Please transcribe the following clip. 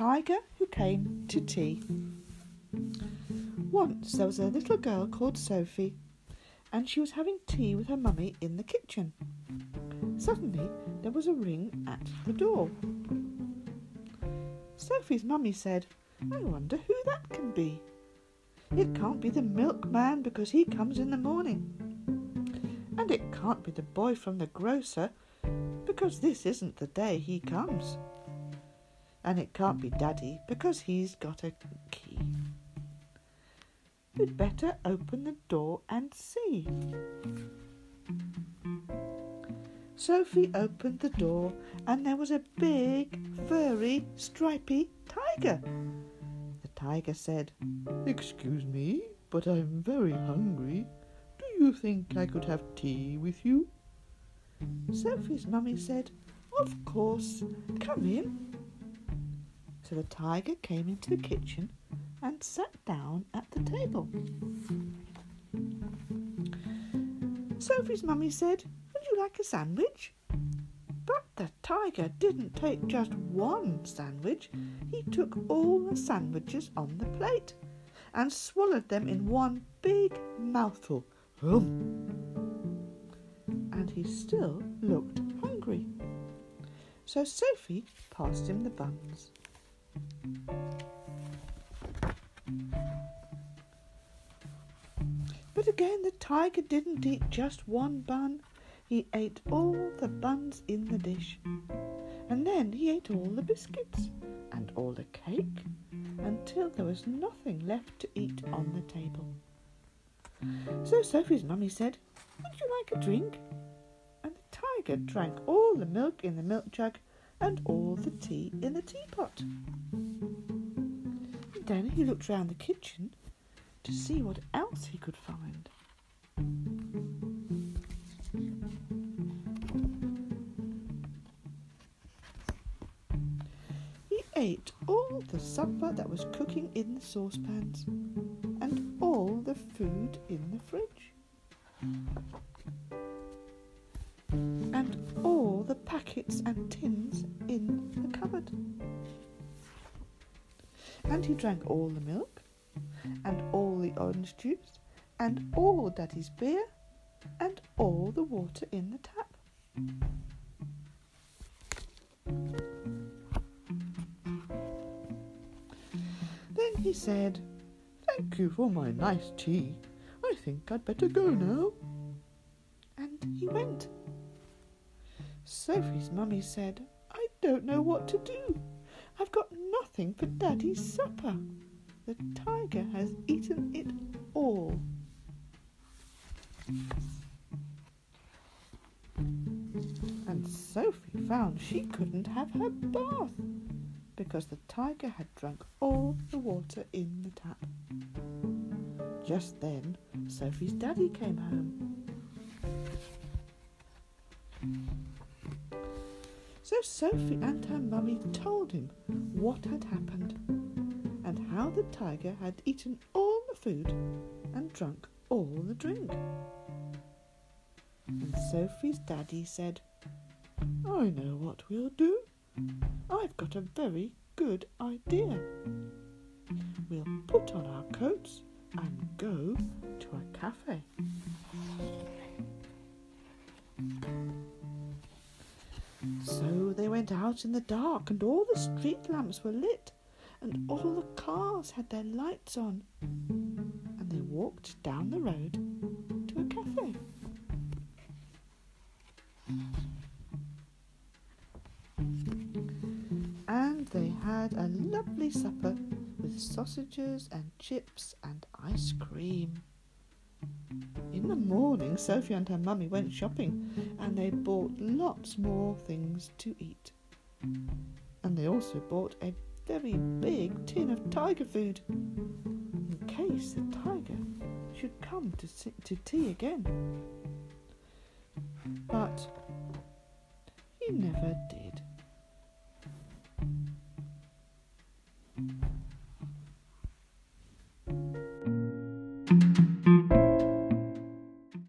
tiger who came to tea. Once there was a little girl called Sophie, and she was having tea with her mummy in the kitchen. Suddenly there was a ring at the door. Sophie's mummy said, I wonder who that can be. It can't be the milkman because he comes in the morning. And it can't be the boy from the grocer because this isn't the day he comes. And it can't be Daddy because he's got a key. We'd better open the door and see. Sophie opened the door and there was a big, furry, stripy tiger. The tiger said, Excuse me, but I'm very hungry. Do you think I could have tea with you? Sophie's mummy said, Of course, come in. So the tiger came into the kitchen and sat down at the table. Sophie's mummy said, Would you like a sandwich? But the tiger didn't take just one sandwich, he took all the sandwiches on the plate and swallowed them in one big mouthful. And he still looked hungry. So Sophie passed him the buns. But again, the tiger didn't eat just one bun. He ate all the buns in the dish. And then he ate all the biscuits and all the cake until there was nothing left to eat on the table. So Sophie's mummy said, Would you like a drink? And the tiger drank all the milk in the milk jug and all the tea in the teapot. Then he looked round the kitchen to see what else he could find. He ate all the supper that was cooking in the saucepans and all the food in the fridge and all the packets and tins And he drank all the milk and all the orange juice and all Daddy's beer and all the water in the tap. Then he said, Thank you for my nice tea. I think I'd better go now. And he went. Sophie's mummy said, I don't know what to do. Nothing for Daddy's supper. The tiger has eaten it all. And Sophie found she couldn't have her bath because the tiger had drunk all the water in the tap. Just then, Sophie's daddy came home. So Sophie and her mummy told him what had happened and how the tiger had eaten all the food and drunk all the drink. And Sophie's daddy said, I know what we'll do. I've got a very good idea. We'll put on our coats and go to a cafe. So they went out in the dark, and all the street lamps were lit, and all the cars had their lights on, and they walked down the road to a cafe. And they had a lovely supper with sausages and chips and ice cream. In the morning, Sophie and her mummy went shopping and they bought lots more things to eat. And they also bought a very big tin of tiger food in case the tiger should come to, to tea again. But he never did.